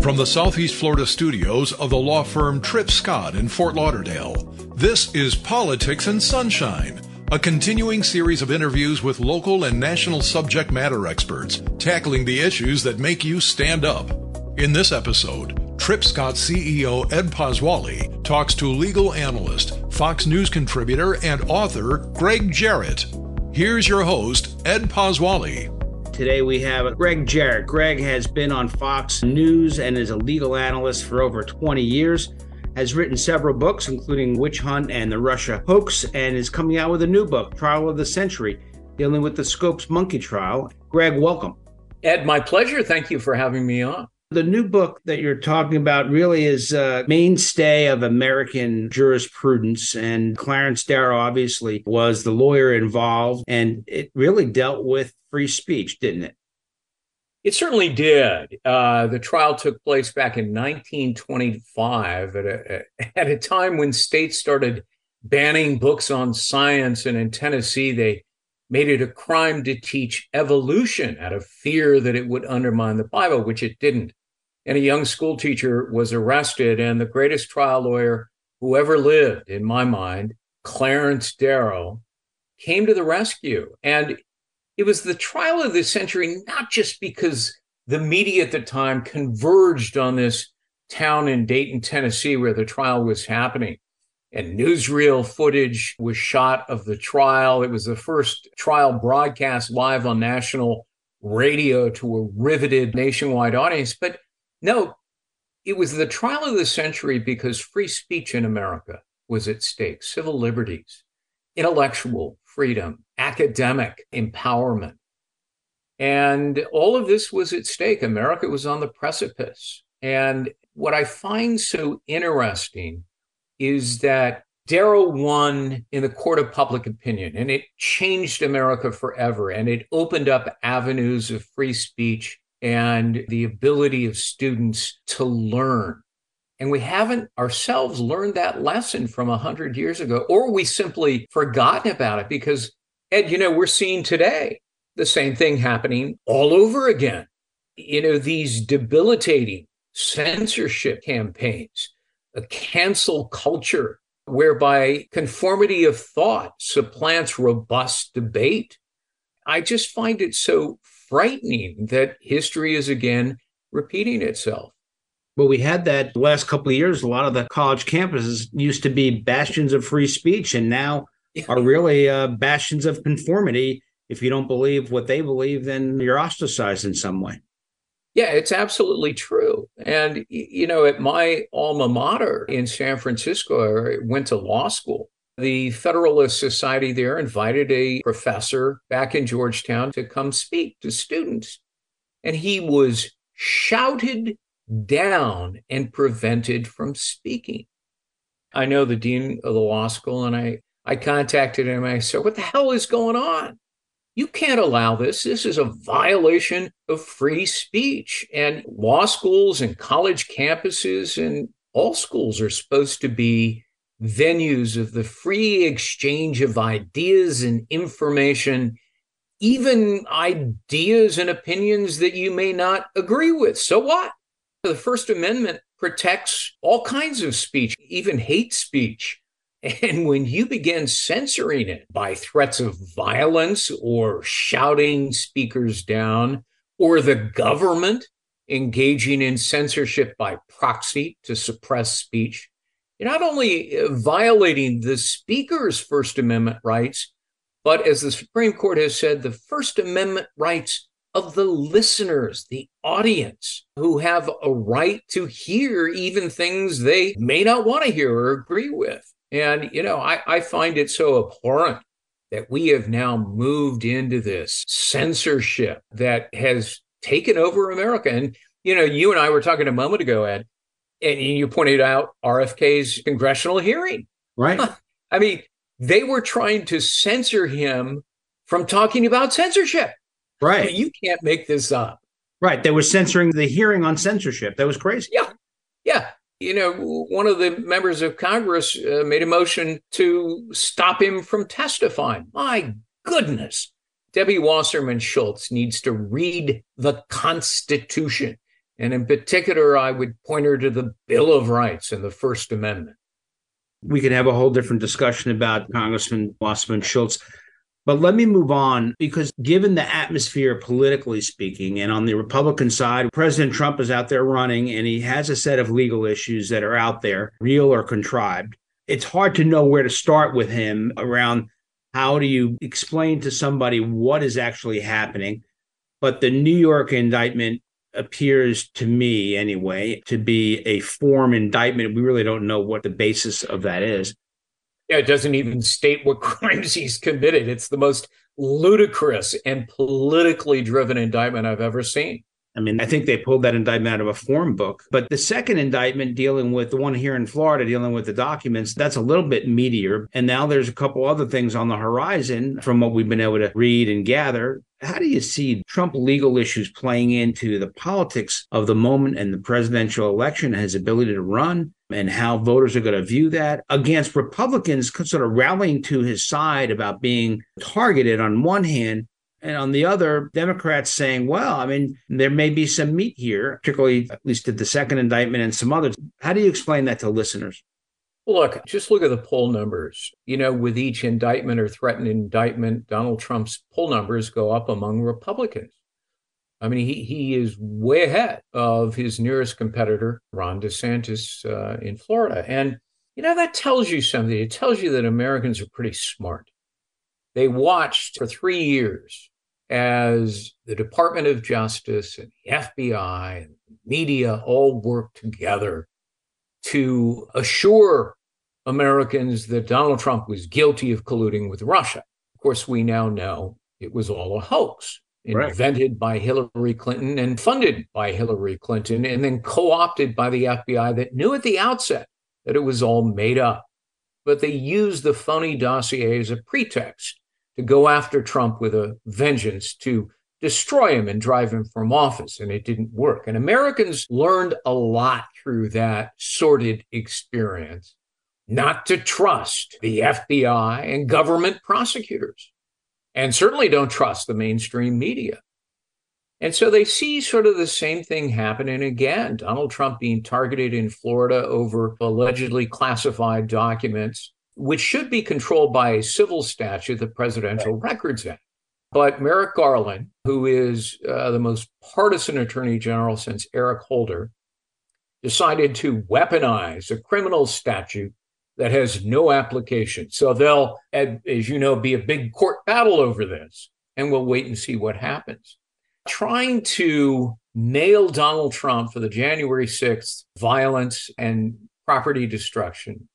From the Southeast Florida studios of the law firm Tripp Scott in Fort Lauderdale, this is Politics and Sunshine, a continuing series of interviews with local and national subject matter experts tackling the issues that make you stand up. In this episode, Tripp Scott CEO Ed Pozzuoli talks to legal analyst, Fox News contributor, and author Gregg Jarrett. Here's your host, Ed Pozzuoli. Today we have Gregg Jarrett. Gregg has been on Fox News and is a legal analyst for over 20 years. Has written several books, including Witch Hunt and the Russia Hoax, and is coming out with a new book, Trial of the Century, dealing with the Scopes monkey trial. Gregg, welcome. Ed, my pleasure. Thank you for having me on. The new book that you're talking about really is a mainstay of American jurisprudence. And Clarence Darrow obviously was the lawyer involved, and it really dealt with free speech, didn't it? It certainly did. Uh, the trial took place back in 1925 at a, at a time when states started banning books on science. And in Tennessee, they made it a crime to teach evolution out of fear that it would undermine the Bible, which it didn't. And a young school teacher was arrested, and the greatest trial lawyer who ever lived, in my mind, Clarence Darrow, came to the rescue. And it was the trial of the century, not just because the media at the time converged on this town in Dayton, Tennessee, where the trial was happening. And newsreel footage was shot of the trial. It was the first trial broadcast live on national radio to a riveted nationwide audience. But no, it was the trial of the century because free speech in America was at stake, civil liberties, intellectual freedom, academic empowerment. And all of this was at stake. America was on the precipice. And what I find so interesting is that Darrow won in the court of public opinion, and it changed America forever. And it opened up avenues of free speech and the ability of students to learn. And we haven't ourselves learned that lesson from 100 years ago, or we simply forgotten about it because, Ed, you know, we're seeing today the same thing happening all over again. You know, these debilitating censorship campaigns, a cancel culture whereby conformity of thought supplants robust debate. I just find it so frightening that history is again repeating itself. Well, we had that the last couple of years. A lot of the college campuses used to be bastions of free speech, and now are really uh, bastions of conformity. If you don't believe what they believe, then you're ostracized in some way. Yeah, it's absolutely true. And, you know, at my alma mater in San Francisco, I went to law school. The Federalist Society there invited a professor back in Georgetown to come speak to students. And he was shouted down and prevented from speaking. I know the dean of the law school, and I, I contacted him. I said, What the hell is going on? You can't allow this. This is a violation of free speech. And law schools and college campuses and all schools are supposed to be venues of the free exchange of ideas and information, even ideas and opinions that you may not agree with. So what? The First Amendment protects all kinds of speech, even hate speech. And when you begin censoring it by threats of violence or shouting speakers down, or the government engaging in censorship by proxy to suppress speech, you're not only uh, violating the speaker's First Amendment rights, but as the Supreme Court has said, the First Amendment rights of the listeners, the audience, who have a right to hear even things they may not want to hear or agree with. And, you know, I, I find it so abhorrent that we have now moved into this censorship that has taken over America. And, you know, you and I were talking a moment ago, Ed, and you pointed out RFK's congressional hearing. Right. I mean, they were trying to censor him from talking about censorship. Right. I mean, you can't make this up. Right. They were censoring the hearing on censorship. That was crazy. Yeah. Yeah. You know, one of the members of Congress uh, made a motion to stop him from testifying. My goodness. Debbie Wasserman Schultz needs to read the Constitution And in particular, I would point her to the Bill of Rights and the First Amendment. We could have a whole different discussion about Congressman Wasserman Schultz. But let me move on because, given the atmosphere, politically speaking, and on the Republican side, President Trump is out there running and he has a set of legal issues that are out there, real or contrived. It's hard to know where to start with him around how do you explain to somebody what is actually happening. But the New York indictment appears to me, anyway, to be a form indictment. We really don't know what the basis of that is. Yeah, it doesn't even state what crimes he's committed. It's the most ludicrous and politically driven indictment I've ever seen. I mean, I think they pulled that indictment out of a form book. But the second indictment, dealing with the one here in Florida, dealing with the documents, that's a little bit meatier. And now there's a couple other things on the horizon from what we've been able to read and gather. How do you see Trump legal issues playing into the politics of the moment and the presidential election, his ability to run, and how voters are going to view that against Republicans sort of rallying to his side about being targeted on one hand and on the other, Democrats saying, well, I mean, there may be some meat here, particularly at least at the second indictment and some others. How do you explain that to listeners? Look, just look at the poll numbers. You know, with each indictment or threatened indictment, Donald Trump's poll numbers go up among Republicans. I mean, he, he is way ahead of his nearest competitor, Ron DeSantis uh, in Florida. And, you know, that tells you something. It tells you that Americans are pretty smart. They watched for three years as the Department of Justice and the FBI and the media all worked together to assure Americans that Donald Trump was guilty of colluding with Russia. Of course, we now know it was all a hoax invented right. by Hillary Clinton and funded by Hillary Clinton, and then co opted by the FBI that knew at the outset that it was all made up. But they used the phony dossier as a pretext to go after Trump with a vengeance to destroy him and drive him from office. And it didn't work. And Americans learned a lot through that sordid experience not to trust the FBI and government prosecutors, and certainly don't trust the mainstream media. And so they see sort of the same thing happening again. Donald Trump being targeted in Florida over allegedly classified documents which should be controlled by a civil statute, the Presidential Records Act. But Merrick Garland, who is uh, the most partisan attorney general since Eric Holder, decided to weaponize a criminal statute that has no application. So there'll, as you know, be a big court battle over this, and we'll wait and see what happens. Trying to nail Donald Trump for the January 6th violence and property destruction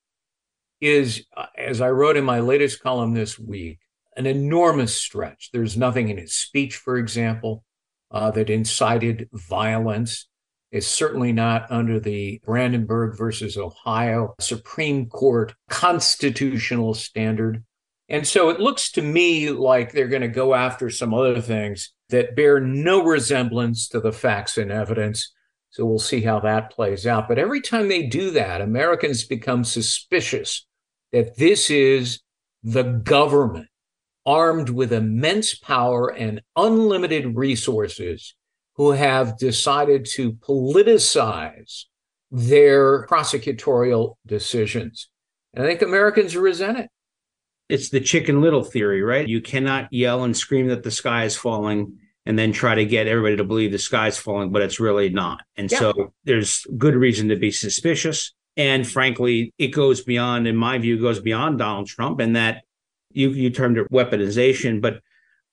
is, uh, as I wrote in my latest column this week, an enormous stretch. There's nothing in his speech, for example, uh, that incited violence. It's certainly not under the Brandenburg versus Ohio Supreme Court constitutional standard. And so it looks to me like they're going to go after some other things that bear no resemblance to the facts and evidence. So we'll see how that plays out. But every time they do that, Americans become suspicious that this is the government armed with immense power and unlimited resources who have decided to politicize their prosecutorial decisions. And I think Americans resent it. It's the chicken little theory, right? You cannot yell and scream that the sky is falling and then try to get everybody to believe the sky's falling, but it's really not. And yeah. so there's good reason to be suspicious. And frankly, it goes beyond, in my view, goes beyond Donald Trump and that you, you termed it weaponization, but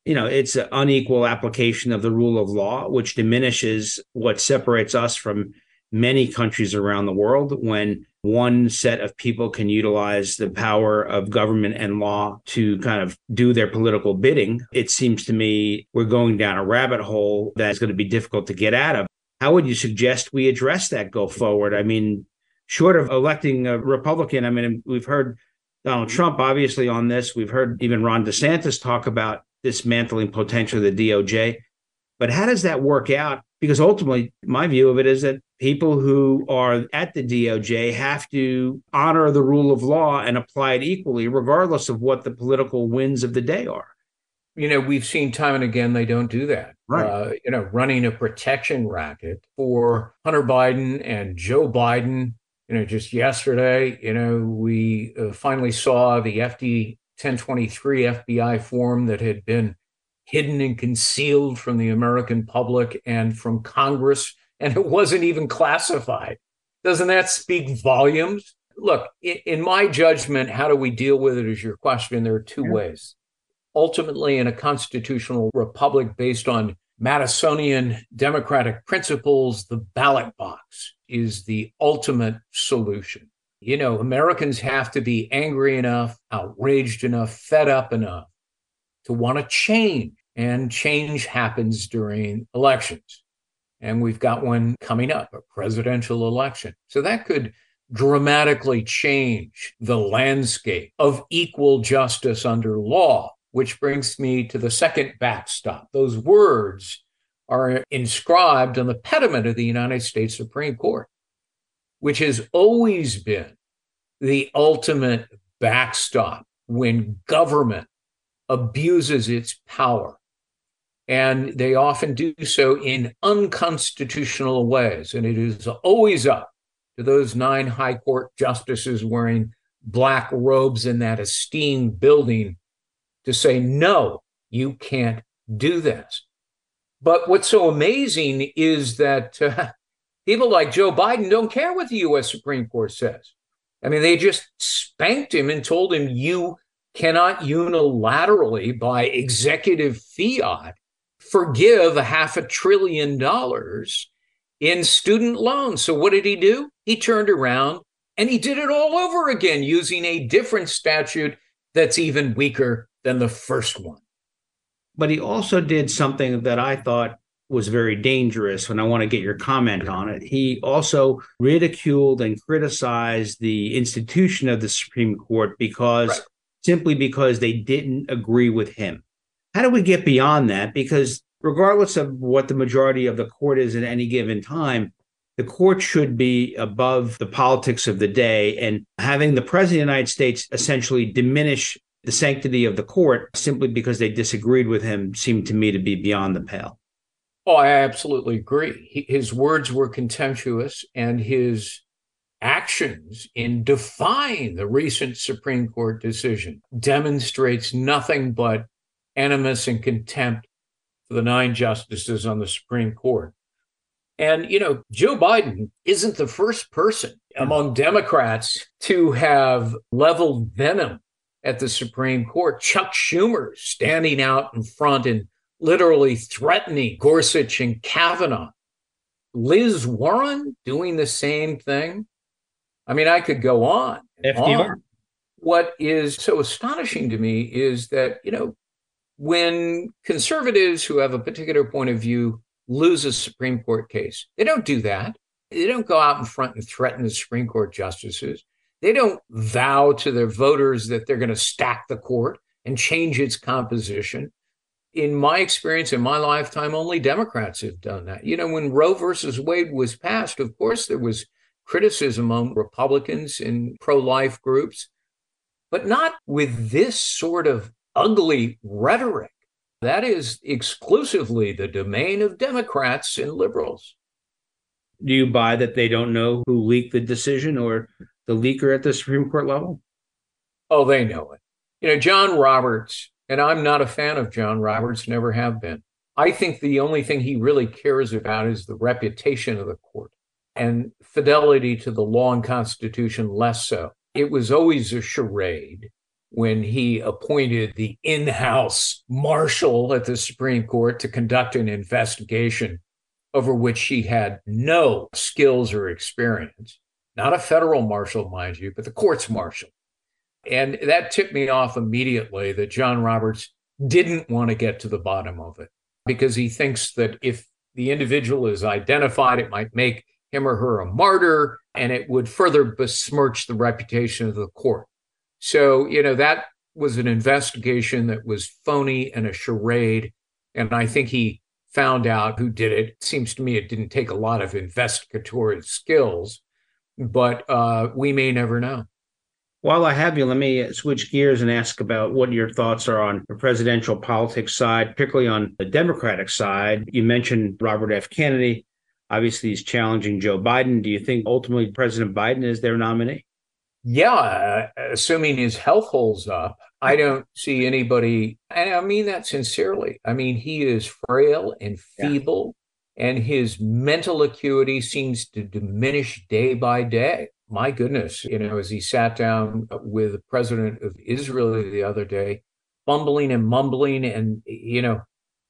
you know, it's an unequal application of the rule of law, which diminishes what separates us from many countries around the world when one set of people can utilize the power of government and law to kind of do their political bidding. It seems to me we're going down a rabbit hole that's going to be difficult to get out of. How would you suggest we address that go forward? I mean, short of electing a Republican, I mean, we've heard Donald Trump obviously on this. We've heard even Ron DeSantis talk about dismantling potentially the DOJ. But how does that work out? Because ultimately, my view of it is that people who are at the DOJ have to honor the rule of law and apply it equally, regardless of what the political winds of the day are. you know, we've seen time and again they don't do that. Right. Uh, you know, running a protection racket for Hunter Biden and Joe Biden. You know, just yesterday, you know, we uh, finally saw the FD 1023 FBI form that had been hidden and concealed from the American public and from Congress, and it wasn't even classified. Doesn't that speak volumes? Look, in, my judgment, how do we deal with it is your question. There are two yeah. ways ultimately in a constitutional republic based on Madisonian democratic principles, the ballot box is the ultimate solution. You know, Americans have to be angry enough, outraged enough, fed up enough to want to change. And change happens during elections. And we've got one coming up, a presidential election. So that could dramatically change the landscape of equal justice under law which brings me to the second backstop. Those words are inscribed on the pediment of the United States Supreme Court, which has always been the ultimate backstop when government abuses its power. And they often do so in unconstitutional ways. And it is always up to those nine high court justices wearing black robes in that esteemed building to say, no, you can't do this. But what's so amazing is that uh, people like Joe Biden don't care what the US Supreme Court says. I mean, they just spanked him and told him, you cannot unilaterally, by executive fiat, forgive a half a trillion dollars in student loans. So what did he do? He turned around and he did it all over again using a different statute that's even weaker than the first one. But he also did something that I thought was very dangerous, and I want to get your comment on it. He also ridiculed and criticized the institution of the Supreme Court because right. Simply because they didn't agree with him. How do we get beyond that? Because regardless of what the majority of the court is at any given time, the court should be above the politics of the day. And having the president of the United States essentially diminish the sanctity of the court simply because they disagreed with him seemed to me to be beyond the pale. Oh, I absolutely agree. his words were contemptuous, and his actions in defying the recent Supreme Court decision demonstrates nothing but animus and contempt for the nine justices on the Supreme Court. And, you know, Joe Biden isn't the first person among Democrats to have leveled venom at the Supreme Court. Chuck Schumer standing out in front and literally threatening Gorsuch and Kavanaugh. Liz Warren doing the same thing. I mean, I could go on. FDR. On. What is so astonishing to me is that, you know, when conservatives who have a particular point of view lose a Supreme Court case, they don't do that. They don't go out in front and threaten the Supreme Court justices. They don't vow to their voters that they're going to stack the court and change its composition. In my experience, in my lifetime, only Democrats have done that. You know, when Roe versus Wade was passed, of course, there was criticism among Republicans and pro life groups, but not with this sort of ugly rhetoric. That is exclusively the domain of Democrats and liberals. Do you buy that they don't know who leaked the decision or the leaker at the Supreme Court level? Oh, they know it. You know, John Roberts, and I'm not a fan of John Roberts, never have been. I think the only thing he really cares about is the reputation of the court and fidelity to the law and Constitution, less so. It was always a charade when he appointed the in house marshal at the Supreme Court to conduct an investigation over which he had no skills or experience not a federal marshal, mind you, but the court's marshal. And that tipped me off immediately that John Roberts didn't want to get to the bottom of it because he thinks that if the individual is identified, it might make him or her a martyr and it would further besmirch the reputation of the court. So, you know, that was an investigation that was phony and a charade. And I think he found out who did it. it seems to me it didn't take a lot of investigatory skills but uh, we may never know. While I have you, let me switch gears and ask about what your thoughts are on the presidential politics side, particularly on the Democratic side. You mentioned Robert F. Kennedy. Obviously, he's challenging Joe Biden. Do you think ultimately President Biden is their nominee? Yeah, uh, assuming his health holds up, I don't see anybody, and I mean that sincerely. I mean, he is frail and feeble, yeah. and his mental acuity seems to diminish day by day my goodness, you know, as he sat down with the president of Israel the other day, fumbling and mumbling, and, you know,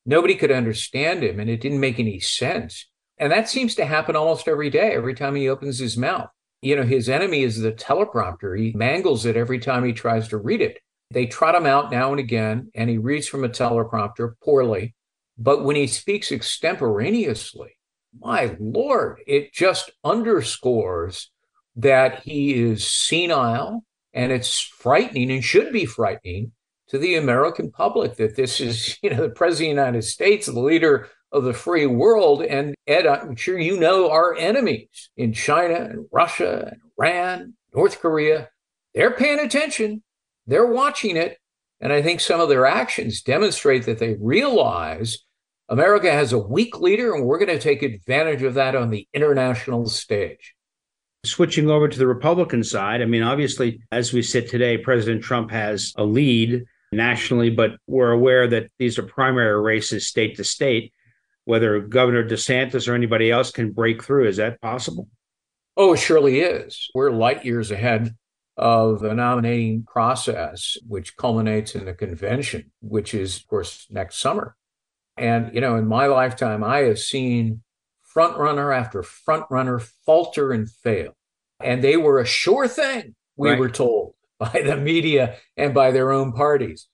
nobody could understand him and it didn't make any sense. And that seems to happen almost every day, every time he opens his mouth. You know, his enemy is the teleprompter. He mangles it every time he tries to read it. They trot him out now and again, and he reads from a teleprompter poorly. But when he speaks extemporaneously, my Lord, it just underscores that he is senile and it's frightening and should be frightening to the American public that this is, you know, the president of the United States, the leader of the free world. And Ed, I'm sure you know our enemies in China and Russia and Iran, North Korea. They're paying attention, they're watching it. And I think some of their actions demonstrate that they realize America has a weak leader and we're going to take advantage of that on the international stage. Switching over to the Republican side, I mean, obviously, as we sit today, President Trump has a lead nationally, but we're aware that these are primary races state to state. Whether Governor DeSantis or anybody else can break through, is that possible? Oh, it surely is. We're light years ahead of the nominating process, which culminates in the convention, which is, of course, next summer. And, you know, in my lifetime, I have seen front runner after front runner falter and fail. And they were a sure thing, we right. were told by the media and by their own parties.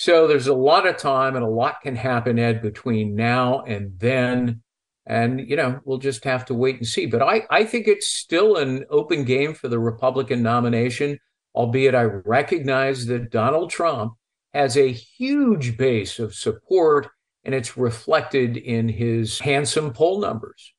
So there's a lot of time and a lot can happen, Ed, between now and then. And, you know, we'll just have to wait and see. But I, I think it's still an open game for the Republican nomination, albeit I recognize that Donald Trump has a huge base of support and it's reflected in his handsome poll numbers.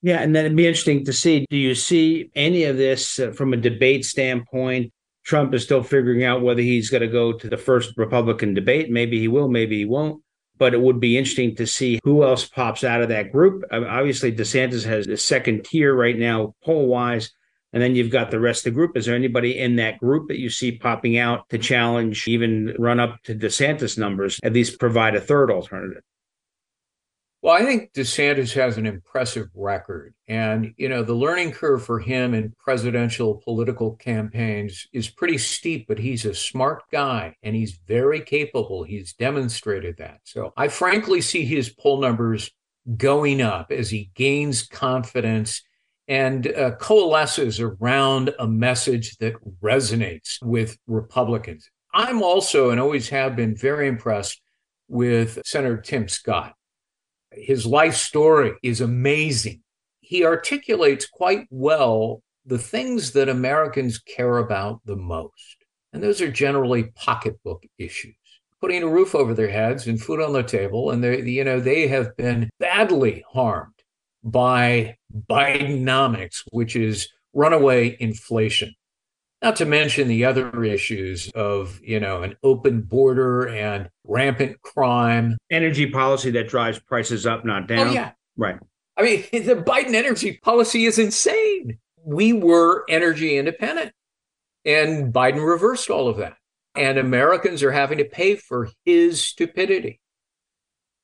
Yeah, and then it'd be interesting to see. Do you see any of this uh, from a debate standpoint? Trump is still figuring out whether he's going to go to the first Republican debate. Maybe he will, maybe he won't. But it would be interesting to see who else pops out of that group. Obviously, DeSantis has a second tier right now, poll wise. And then you've got the rest of the group. Is there anybody in that group that you see popping out to challenge, even run up to DeSantis numbers, at least provide a third alternative? Well, I think DeSantis has an impressive record. And, you know, the learning curve for him in presidential political campaigns is pretty steep, but he's a smart guy and he's very capable. He's demonstrated that. So I frankly see his poll numbers going up as he gains confidence and uh, coalesces around a message that resonates with Republicans. I'm also and always have been very impressed with Senator Tim Scott. His life story is amazing. He articulates quite well the things that Americans care about the most. And those are generally pocketbook issues. Putting a roof over their heads and food on the table. And they, you know, they have been badly harmed by Bidenomics, which is runaway inflation. Not to mention the other issues of, you know, an open border and rampant crime. Energy policy that drives prices up, not oh, down. Oh, yeah. Right. I mean, the Biden energy policy is insane. We were energy independent, and Biden reversed all of that. And Americans are having to pay for his stupidity.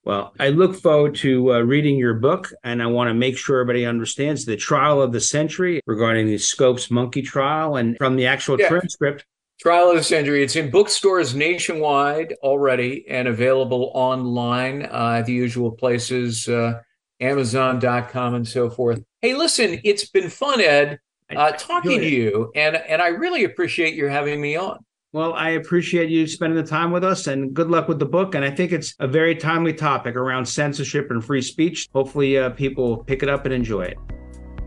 Well, I look forward to uh, reading your book, and I want to make sure everybody understands the trial of the century regarding the Scopes monkey trial and from the actual yeah. transcript. Trial of the Century. It's in bookstores nationwide already and available online uh, at the usual places, uh, Amazon.com and so forth. Hey, listen, it's been fun, Ed, uh, talking to you, and and I really appreciate your having me on. Well, I appreciate you spending the time with us and good luck with the book. And I think it's a very timely topic around censorship and free speech. Hopefully, uh, people pick it up and enjoy it.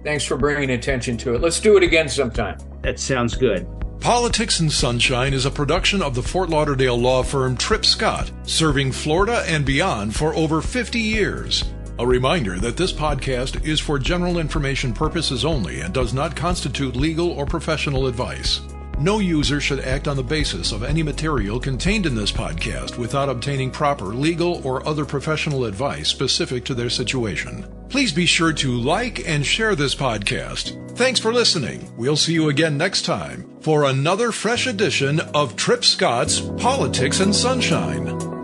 Thanks for bringing attention to it. Let's do it again sometime. That sounds good. Politics and Sunshine is a production of the Fort Lauderdale law firm Tripp Scott, serving Florida and beyond for over 50 years. A reminder that this podcast is for general information purposes only and does not constitute legal or professional advice. No user should act on the basis of any material contained in this podcast without obtaining proper legal or other professional advice specific to their situation. Please be sure to like and share this podcast. Thanks for listening. We'll see you again next time for another fresh edition of Tripp Scott's Politics and Sunshine.